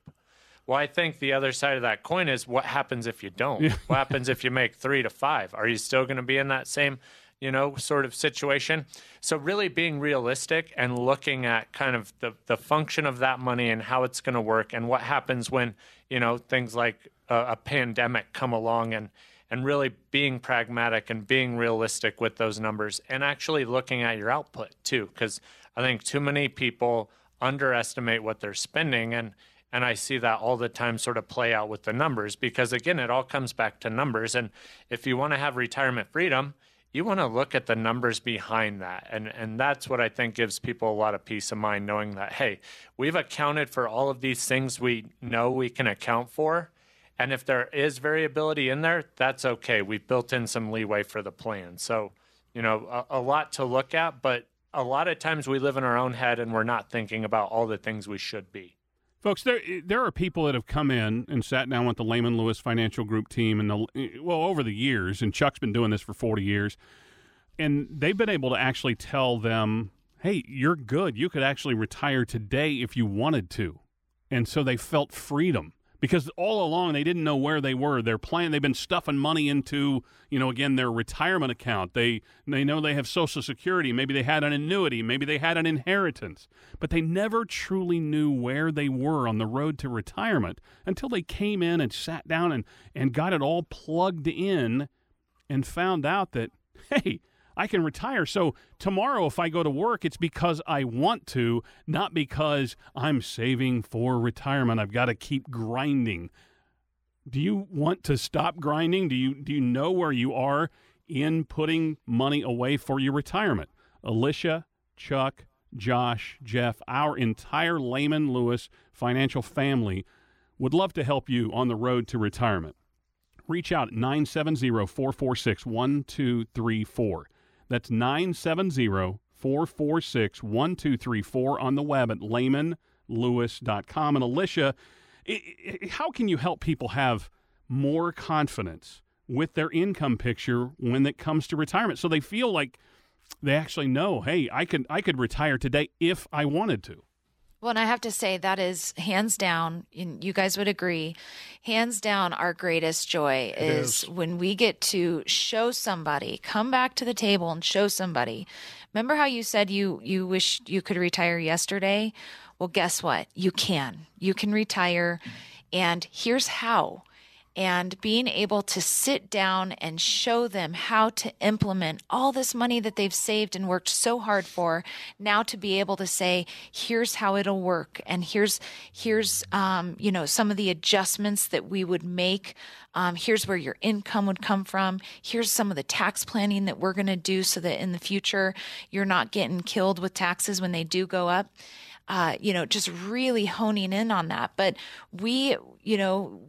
E: Well, I think the other side of that coin is what happens if you don't? What happens if you make three to five? Are you still going to be in that same, you know, sort of situation? So, really being realistic and looking at kind of the, the function of that money and how it's going to work and what happens when, you know, things like a, a pandemic come along and, and really being pragmatic and being realistic with those numbers and actually looking at your output too. Because I think too many people underestimate what they're spending and and I see that all the time sort of play out with the numbers because, again, it all comes back to numbers. And if you want to have retirement freedom, you want to look at the numbers behind that. And, and that's what I think gives people a lot of peace of mind knowing that, hey, we've accounted for all of these things we know we can account for. And if there is variability in there, that's okay. We've built in some leeway for the plan. So, you know, a, a lot to look at, but a lot of times we live in our own head and we're not thinking about all the things we should be.
C: Folks, there eh, there are people that have come in and sat down with the Lehman Lewis Financial Group team and the eh, well over the years, and Chuck's been doing this for forty years, and they've been able to actually tell them, "Hey, you're good. You could actually retire today if you wanted to," and so they felt freedom because all along they didn't know where they were. They're playing. They've been stuffing money into, you know, again their retirement account. They they know they have Social Security. Maybe they had an annuity. Maybe they had an inheritance. But they never truly knew where they were on the road to retirement until they came in and sat down and and got it all plugged in, and found out that hey I can retire. So tomorrow, if I go to work, it's because I want to, not because I'm saving for retirement. I've got to keep grinding. Do you want to stop grinding? Do you do you know where you are in putting money away for your retirement? Alicia, Chuck, Josh, Jeff, our entire Lehman Lewis financial family would love to help you on the road to retirement. Reach out at 970 446 1234. That's 970 446 1234 on the web at lehmanlewis.com. And Alicia, how can you help people have more confidence with their income picture when it comes to retirement so they feel like they actually know, hey, I could I could retire today if I wanted to.
D: Well, and I have to say that is hands down, and you guys would agree, hands down, our greatest joy is, is, when we get to show somebody, come back to the table and show somebody. Remember how you said you you wish you could retire yesterday? Well, guess what? You can. You can retire, and here's how and being able to sit down and show them how to implement all this money that they've saved and worked so hard for now to be able to say here's how it'll work and here's here's um, you know some of the adjustments that we would make. Um, here's where your income would come from. Here's some of the tax planning that we're going to do so that in the future you're not getting killed with taxes when they do go up. Uh, you know, just really honing in on that. But we, you know,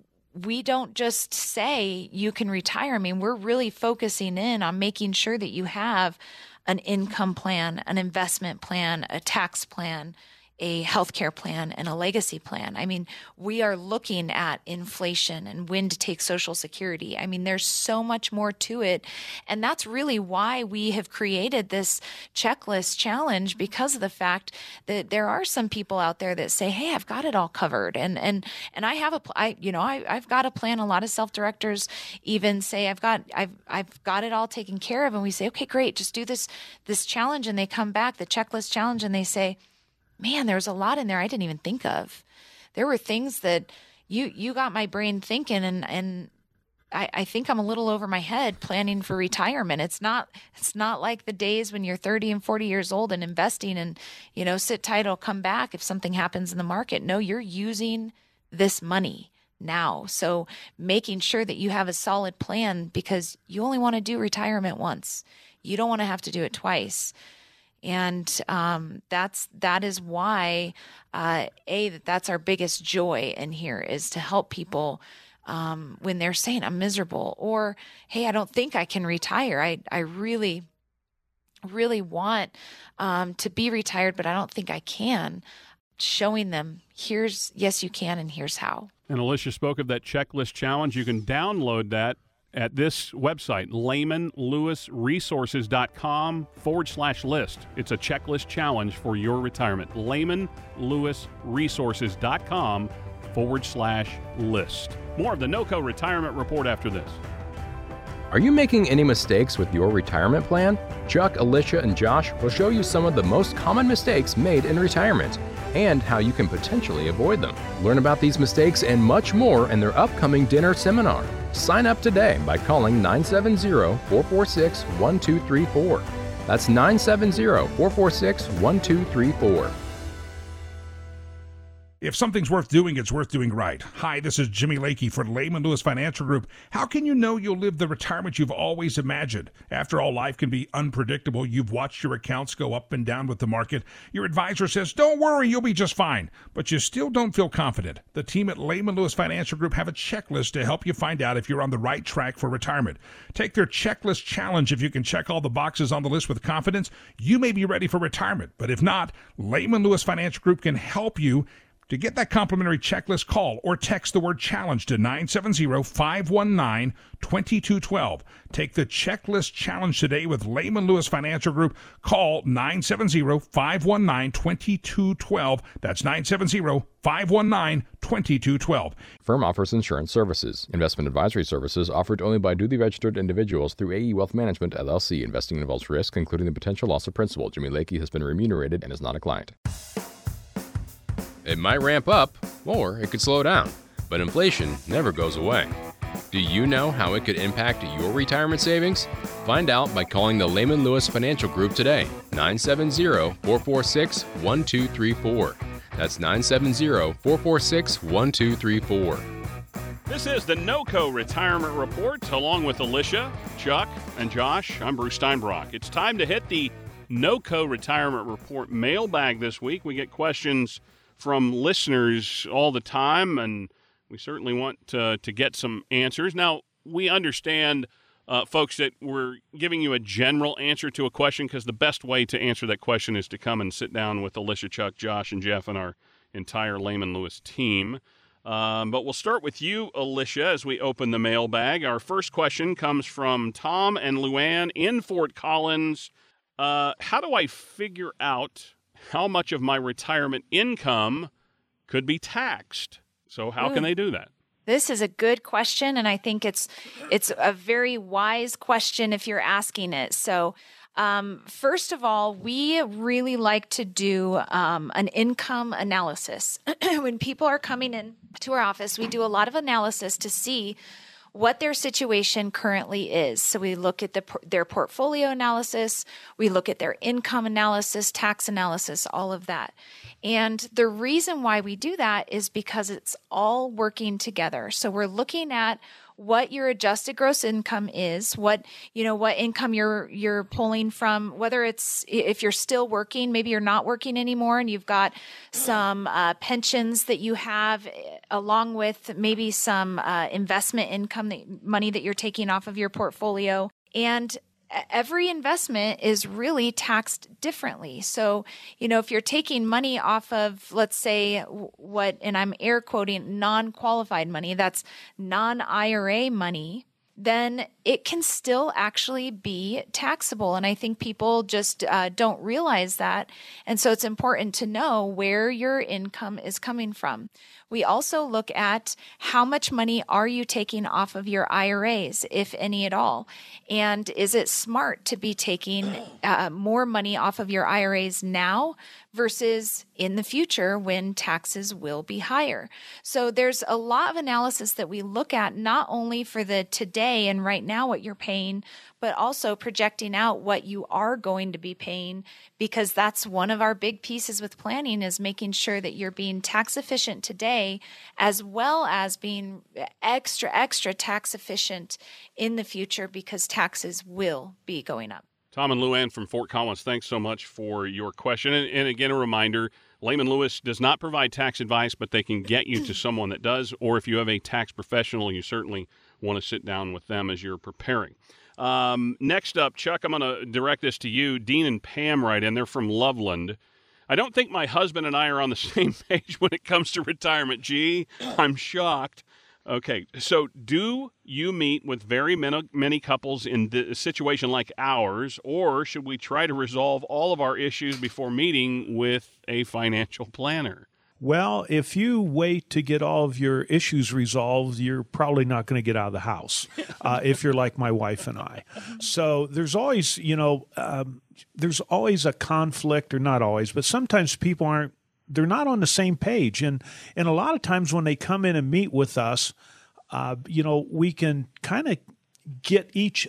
D: we don't just say you can retire. I mean, we're really focusing in on making sure that you have an income plan, an investment plan, a tax plan, a healthcare plan and a legacy plan. I mean, we are looking at inflation and when to take Social Security. I mean, there's so much more to it. And that's really why we have created this checklist challenge because of the fact that there are some people out there that say, Hey, I've got it all covered. And, and, and I have a, I, you know, I, I've got a plan. A lot of self directors even say, I've got, I've, I've got it all taken care of. And we say, okay, great. Just do this, this challenge. And they come back, the checklist challenge, and they say, man, there's a lot in there I didn't even think of. There were things that you you got my brain thinking and and I, I think I'm a little over my head planning for retirement. It's not it's not like the days when you're 30 and 40 years old and investing and you know sit tight it'll come back if something happens in the market. No, you're using this money now. So making sure that you have a solid plan because you only want to do retirement once. You don't want to have to do it twice and um, that's that is why uh, a that's our biggest joy in here is to help people um, when they're saying I'm miserable or hey I don't think I can retire. I I really really want um, to be retired but I don't think I can. Showing them here's yes you can and here's how.
C: And Alicia spoke of that checklist challenge. You can download that at this website, lehmanlewisresources.com forward slash list. It's a checklist challenge for your retirement. lehmanlewisresources.com forward slash list. More of the NOCO Retirement Report after this.
B: Are you making any mistakes with your retirement plan? Chuck, Alicia, and Josh will show you some of the most common mistakes made in retirement and how you can potentially avoid them. Learn about these mistakes and much more in their upcoming dinner seminar. Sign up today by calling 970 446 1234. That's 970 446 1234.
G: If something's worth doing, it's worth doing right. Hi, this is Jimmy Lakey for Lehman Lewis Financial Group. How can you know you'll live the retirement you've always imagined? After all, life can be unpredictable. You've watched your accounts go up and down with the market. Your advisor says, don't worry, you'll be just fine. But you still don't feel confident. The team at Lehman Lewis Financial Group have a checklist to help you find out if you're on the right track for retirement. Take their checklist challenge. If you can check all the boxes on the list with confidence, you may be ready for retirement. But if not, Lehman Lewis Financial Group can help you To get that complimentary checklist, call or text the word challenge to 970 519 2212. Take the checklist challenge today with Lehman Lewis Financial Group. Call 970 519 2212. That's 970 519 2212.
B: Firm offers insurance services. Investment advisory services offered only by duly registered individuals through AE Wealth Management LLC. Investing involves risk, including the potential loss of principal. Jimmy Lakey has been remunerated and is not a client. It might ramp up, or it could slow down, but inflation never goes away. Do you know how it could impact your retirement savings? Find out by calling the Lehman Lewis Financial Group today, 970 446 1234. That's 970 446 1234.
C: This is the NOCO Retirement Report, along with Alicia, Chuck, and Josh. I'm Bruce Steinbrock. It's time to hit the NOCO Retirement Report mailbag this week. We get questions from listeners all the time, and we certainly want to, to get some answers. Now, we understand, uh, folks, that we're giving you a general answer to a question because the best way to answer that question is to come and sit down with Alicia, Chuck, Josh, and Jeff and our entire Lehman Lewis team. Um, but we'll start with you, Alicia, as we open the mailbag. Our first question comes from Tom and Luann in Fort Collins. Uh, how do I figure out how much of my retirement income could be taxed. So how can they do that?
D: This is a good question and I think it's it's a very wise question if you're asking it. So um, first of all, we really like to do um, an income analysis. <clears throat> when people are coming in to our office, we do a lot of analysis to see what their situation currently is. So we look at the, their portfolio analysis, we look at their income analysis, tax analysis, all of that. And the reason why we do that is because it's all working together. So we're looking at what your adjusted gross income is, what, you know, what income you're, you're pulling from, whether it's, if you're still working, maybe you're not working anymore and you've got some uh, pensions that you have eh, along with maybe some uh, investment income that money that you're taking off of your portfolio. And every investment is really taxed differently. So, you know, if you're taking money off of, let's say, what, and I'm air quoting non qualified money, that's non IRA money, then it can still actually be taxable. And I think people just uh, don't realize that. And so it's important to know where your income is coming from. We also look at how much money are you taking off of your IRAs, if any at all? And is it smart to be taking uh, more money off of your IRAs now versus in the future when taxes will be higher? So there's a lot of analysis that we look at not only for the today and right now what you're paying, but also projecting out what you are going to be paying because that's one of our big pieces with planning is making sure that you're being tax efficient today as well as being extra extra tax efficient in the future because taxes will be going up.
C: Tom and Luann from Fort Collins, thanks so much for your question. And, and again, a reminder Lehman Lewis does not provide tax advice, but they can get you to <clears throat> someone that does. Or if you have a tax professional, you certainly want to sit down with them as you're preparing. Um, next up, Chuck, I'm going to direct this to you. Dean and Pam write in. They're from Loveland. I don't think my husband and I are on the <laughs> same page when it comes to retirement. Gee, I'm shocked. Okay, so do you meet with very many, many couples in a situation like ours, or should we try to resolve all of our issues before meeting with a financial planner?
F: Well, if you wait to get all of your issues resolved, you're probably not going to get out of the house <laughs> uh, if you're like my wife and I. So there's always, you know, um, there's always a conflict, or not always, but sometimes people aren't, they're not on the same page. And, and a lot of times when they come in and meet with us, uh, you know, we can kind of get each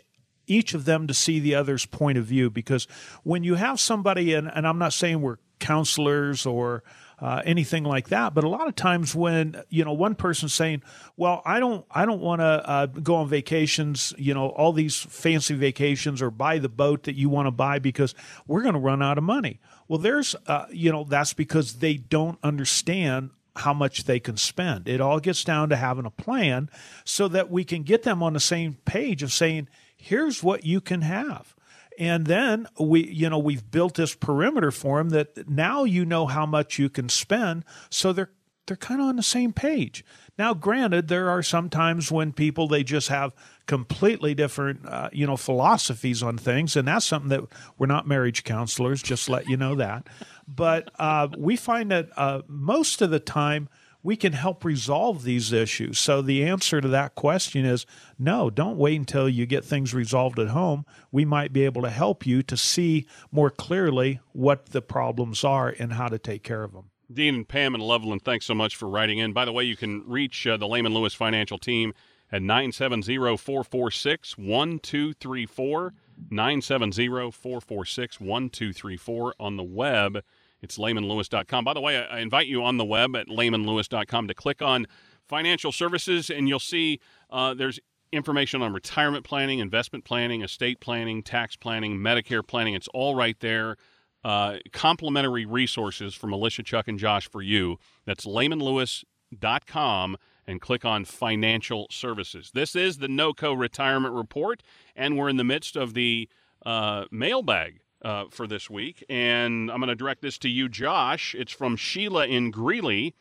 F: each of them to see the other's point of view because when you have somebody and, and i'm not saying we're counselors or uh, anything like that. But a lot of times when you know one person's saying, "Well, I don't, I don't want to uh, go on vacations, you know, all these fancy vacations or buy the boat that you want to buy because we're going to run out of money." Well, there's, uh, you know, that's because they don't understand how much they can spend. It all gets down to having a plan so that we can get them on the same page of saying, "Here's what you can have." and then we you know we've built this perimeter for them that now you know how much you can spend so they're they're kind of on the same page. Now, granted, there are some times when people they just have completely different, uh, you know, philosophies on things, and that's something that we're not marriage counselors. Just let you know that. But uh, we find that uh, most of the time we can help resolve these issues. So the answer to that question is no, don't wait until you get things resolved at home. We might be able to help you to see more clearly what the problems are and how to take care of them.
C: Dean and Pam and Loveland, thanks so much for writing in. By the way, you can reach uh, the Lehman Lewis Financial Team at 970 446 1234. 970 446 1234 on the web. It's lehmanlewis.com. By the way, I invite you on the web at lehmanlewis.com to click on financial services, and you'll see uh, there's information on retirement planning, investment planning, estate planning, tax planning, Medicare planning. It's all right there uh, complimentary resources from Alicia, Chuck, and Josh for you. That's lehmanlewis.com and click on financial services. This is the NOCO retirement report, and we're in the midst of the uh, mailbag uh, for this week. And I'm going to direct this to you, Josh. It's from Sheila in Greeley.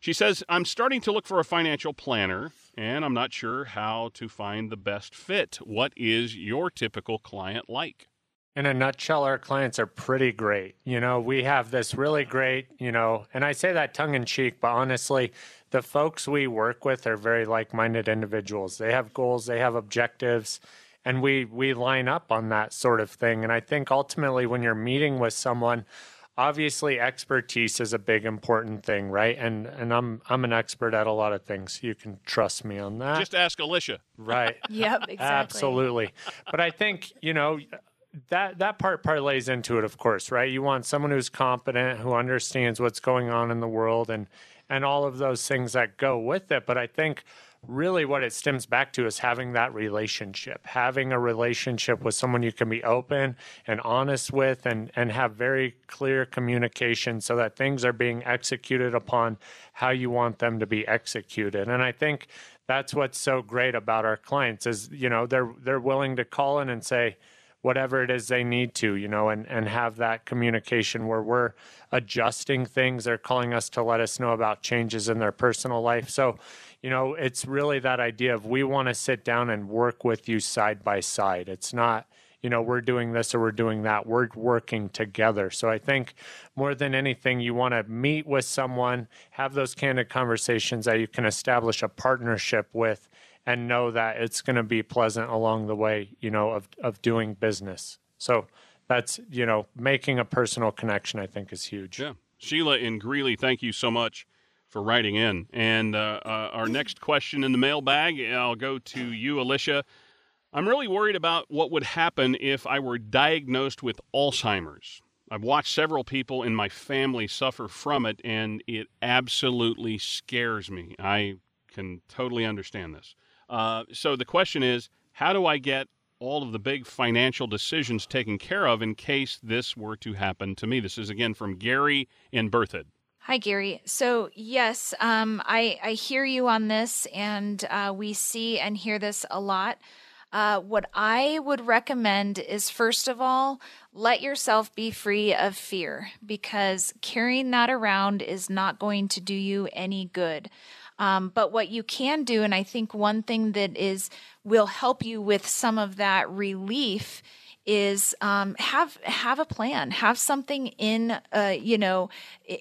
C: She says, I'm starting to look for a financial planner, and I'm not sure how to find the best fit. What is your typical client like?
E: In a nutshell, our clients are pretty great. You know, we have this really great, you know, and I say that tongue in cheek, but honestly, the folks we work with are very like minded individuals. They have goals, they have objectives, and we we line up on that sort of thing. And I think ultimately when you're meeting with someone, obviously expertise is a big important thing, right? And and I'm I'm an expert at a lot of things. You can trust me on that.
C: Just ask Alicia.
E: Right. <laughs>
D: Yep, exactly.
E: Absolutely. But I think, you know, that that part parlays into it, of course, right? You want someone who's competent, who understands what's going on in the world, and and all of those things that go with it. But I think really what it stems back to is having that relationship, having a relationship with someone you can be open and honest with, and and have very clear communication, so that things are being executed upon how you want them to be executed. And I think that's what's so great about our clients is you know they're they're willing to call in and say whatever it is they need to, you know, and, and have that communication where we're adjusting things. They're calling us to let us know about changes in their personal life. So, you know, it's really that idea of we want to sit down and work with you side by side. It's not, you know, we're doing this or we're doing that. We're working together. So I think more than anything, you want to meet with someone, have those candid conversations that you can establish a partnership with and know that it's going to be pleasant along the way, you know, of, of doing business. So that's, you know, making a personal connection, I think, is huge.
C: Yeah. Sheila in Greeley, thank you so much for writing in. And uh, uh, our next question in the mailbag, I'll go to you, Alicia. I'm really worried about what would happen if I were diagnosed with Alzheimer's. I've watched several people in my family suffer from it, and it absolutely scares me. I can totally understand this. Uh, so the question is, how do I get all of the big financial decisions taken care of in case this were to happen to me? This is again from Gary in Berthoud.
D: Hi, Gary. So, yes, um, I, I hear you on this, and uh, we see and hear this a lot. Uh, what I would recommend is first of all, let yourself be free of fear because carrying that around is not going to do you any good. Um, but what you can do, and I think one thing that is will help you with some of that relief is um, have have a plan, have something in uh, you know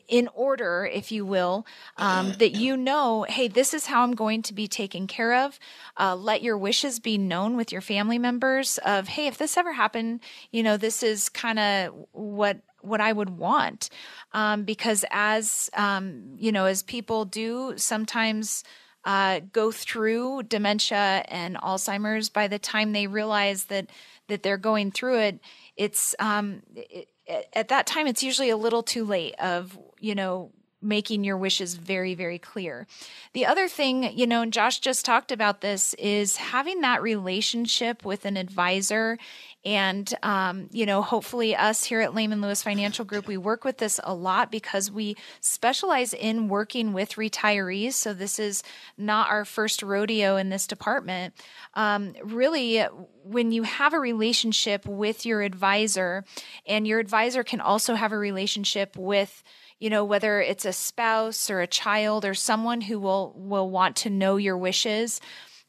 D: in order, if you will, um, that you know, hey, this is how I'm going to be taken care of. Uh, let your wishes be known with your family members. Of hey, if this ever happened, you know, this is kind of what what I would want. Um, because as, um, you know, as people do sometimes uh, go through dementia and Alzheimer's, by the time they realize that, that they're going through it, it's, um, it, at that time, it's usually a little too late of, you know, making your wishes very, very clear. The other thing, you know, and Josh just talked about this, is having that relationship with an advisor And, um, you know, hopefully, us here at Lehman Lewis Financial Group, we work with this a lot because we specialize in working with retirees. So, this is not our first rodeo in this department. Um, really, when you have a relationship with your advisor, and your advisor can also have a relationship with you know whether it's a spouse or a child or someone who will will want to know your wishes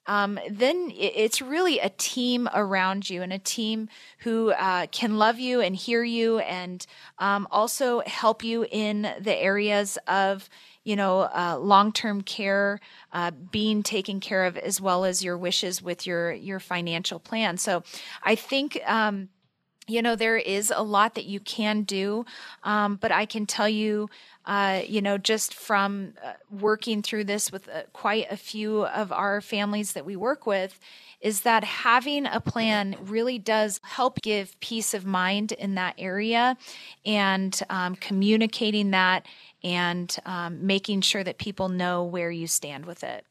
D: um, then it's really a team around you and a team who uh, can love you and hear you and um, also help you in the areas of you know uh, long-term care uh, being taken care of as well as your wishes with your your financial plan. So i think um, you know there is a lot that you can do um, but i can tell you uh, you know, just from uh, working through this with uh, quite a few of our families that we work with, is that having a plan really does help give peace of mind in that area and um, communicating that and um, making sure that people know where you stand with it.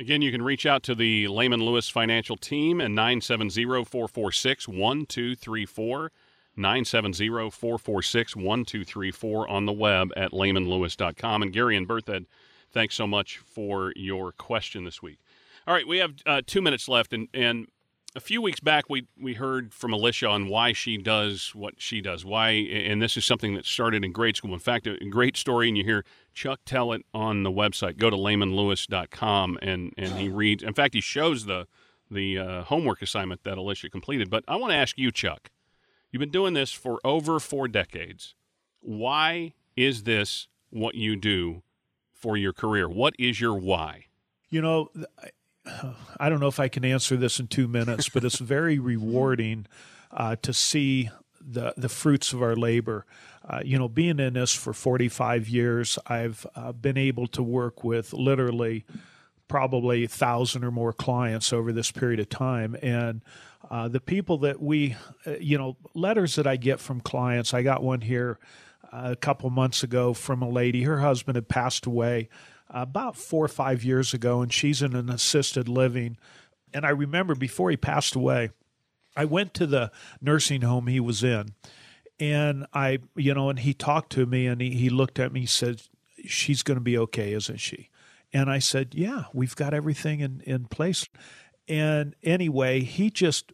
C: Again, you can reach out to the Lehman Lewis Financial Team at 970 446 1234. 970 446 1234 on the web at lehmanlewis.com. And Gary and Berthoud, thanks so much for your question this week. All right, we have uh, two minutes left. And, and a few weeks back, we, we heard from Alicia on why she does what she does. Why, and this is something that started in grade school. In fact, a great story, and you hear Chuck tell it on the website. Go to lehmanlewis.com, and, and he reads. In fact, he shows the, the uh, homework assignment that Alicia completed. But I want to ask you, Chuck You've been doing this for over four decades. Why is this what you do for your career? What is your why?
F: You know, <sighs> I don't know if I can answer this in two minutes, but it's very <laughs> rewarding uh, to see the the fruits of our labor. Uh, you know, being in this for 45 years, I've uh, been able to work with literally probably a thousand or more clients over this period of time, and uh, the people that we, uh, you know, letters that I get from clients. I got one here uh, a couple months ago from a lady. Her husband had passed away about four or five years ago, and she's in an assisted living. And I remember before he passed away, I went to the nursing home he was in, and I, you know, and he talked to me, and he, he looked at me, he said, "She's going to be okay, isn't she?" And I said, "Yeah, we've got everything in in place." And anyway, he just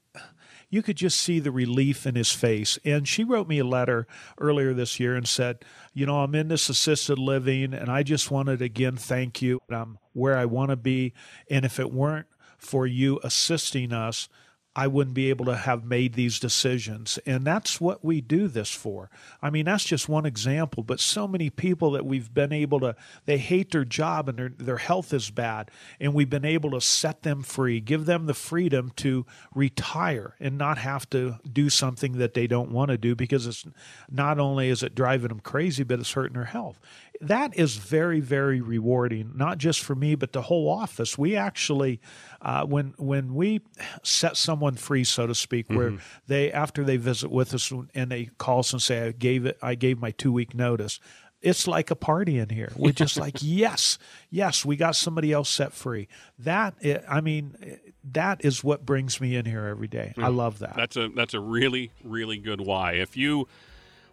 F: you could just see the relief in his face. And she wrote me a letter earlier this year and said, You know, I'm in this assisted living and I just wanted to again thank you. I'm where I want to be. And if it weren't for you assisting us, I wouldn't be able to have made these decisions. And that's what we do this for. I mean, that's just one example, but so many people that we've been able to, they hate their job and their, their health is bad. And we've been able to set them free, give them the freedom to retire and not have to do something that they don't want to do because it's not only is it driving them crazy, but it's hurting their health that is very very rewarding not just for me but the whole office we actually uh, when when we set someone free so to speak mm-hmm. where they after they visit with us and they call us and say i gave it i gave my two week notice it's like a party in here. We're just like, <laughs> yes, yes, we got somebody else set free. That, I mean, that is what brings me in here every day. Mm. I love that.
C: That's a that's a really really good why. If you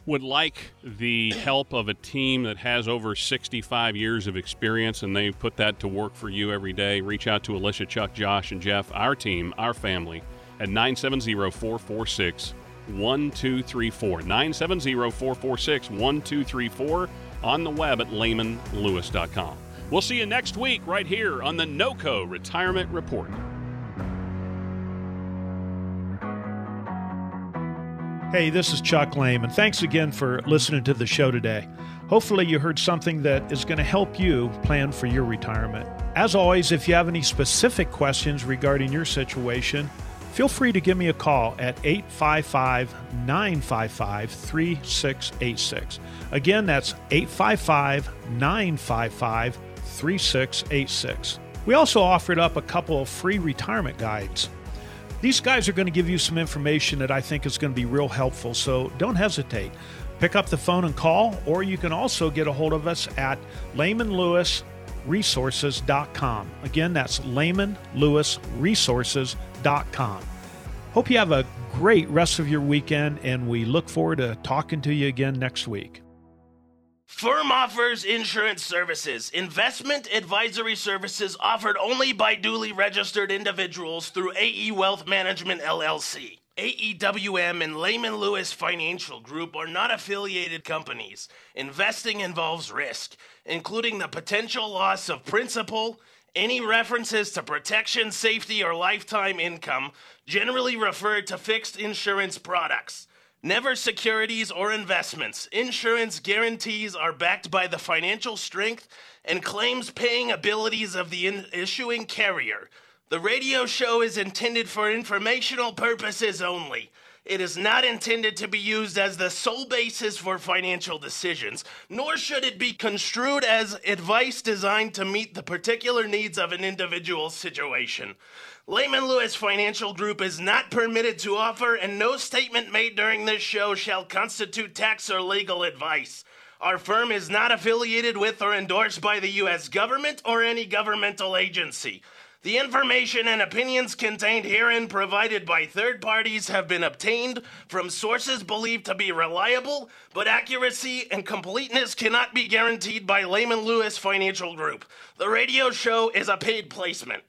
C: would like the help of a team that has over 65 years of experience and they put that to work for you every day, reach out to Alicia, Chuck, Josh, and Jeff, our team, our family, at 970 446 1234. 970 446 1234 on the web at lehmanlewis.com. We'll see you next week right here on the NOCO Retirement Report.
F: Hey, this is Chuck Lehman, and Thanks again for listening to the show today. Hopefully, you heard something that is going to help you plan for your retirement. As always, if you have any specific questions regarding your situation, feel free to give me a call at 855 955 3686. Again, that's 855 955 3686. We also offered up a couple of free retirement guides. These guys are going to give you some information that I think is going to be real helpful, so don't hesitate. Pick up the phone and call, or you can also get a hold of us at lehmanlewisresources.com. Again, that's lehmanlewisresources.com. Hope you have a great rest of your weekend, and we look forward to talking to you again next week.
I: Firm offers insurance services, investment advisory services offered only by duly registered individuals through AE Wealth Management LLC. AEWM and Lehman Lewis Financial Group are not affiliated companies. Investing involves risk, including the potential loss of principal. Any references to protection, safety, or lifetime income generally refer to fixed insurance products. Never securities or investments. Insurance guarantees are backed by the financial strength and claims paying abilities of the in- issuing carrier. The radio show is intended for informational purposes only. It is not intended to be used as the sole basis for financial decisions, nor should it be construed as advice designed to meet the particular needs of an individual's situation. Lehman Lewis Financial Group is not permitted to offer, and no statement made during this show shall constitute tax or legal advice. Our firm is not affiliated with or endorsed by the U.S. government or any governmental agency. The information and opinions contained herein provided by third parties have been obtained from sources believed to be reliable, but accuracy and completeness cannot be guaranteed by Lehman Lewis Financial Group. The radio show is a paid placement.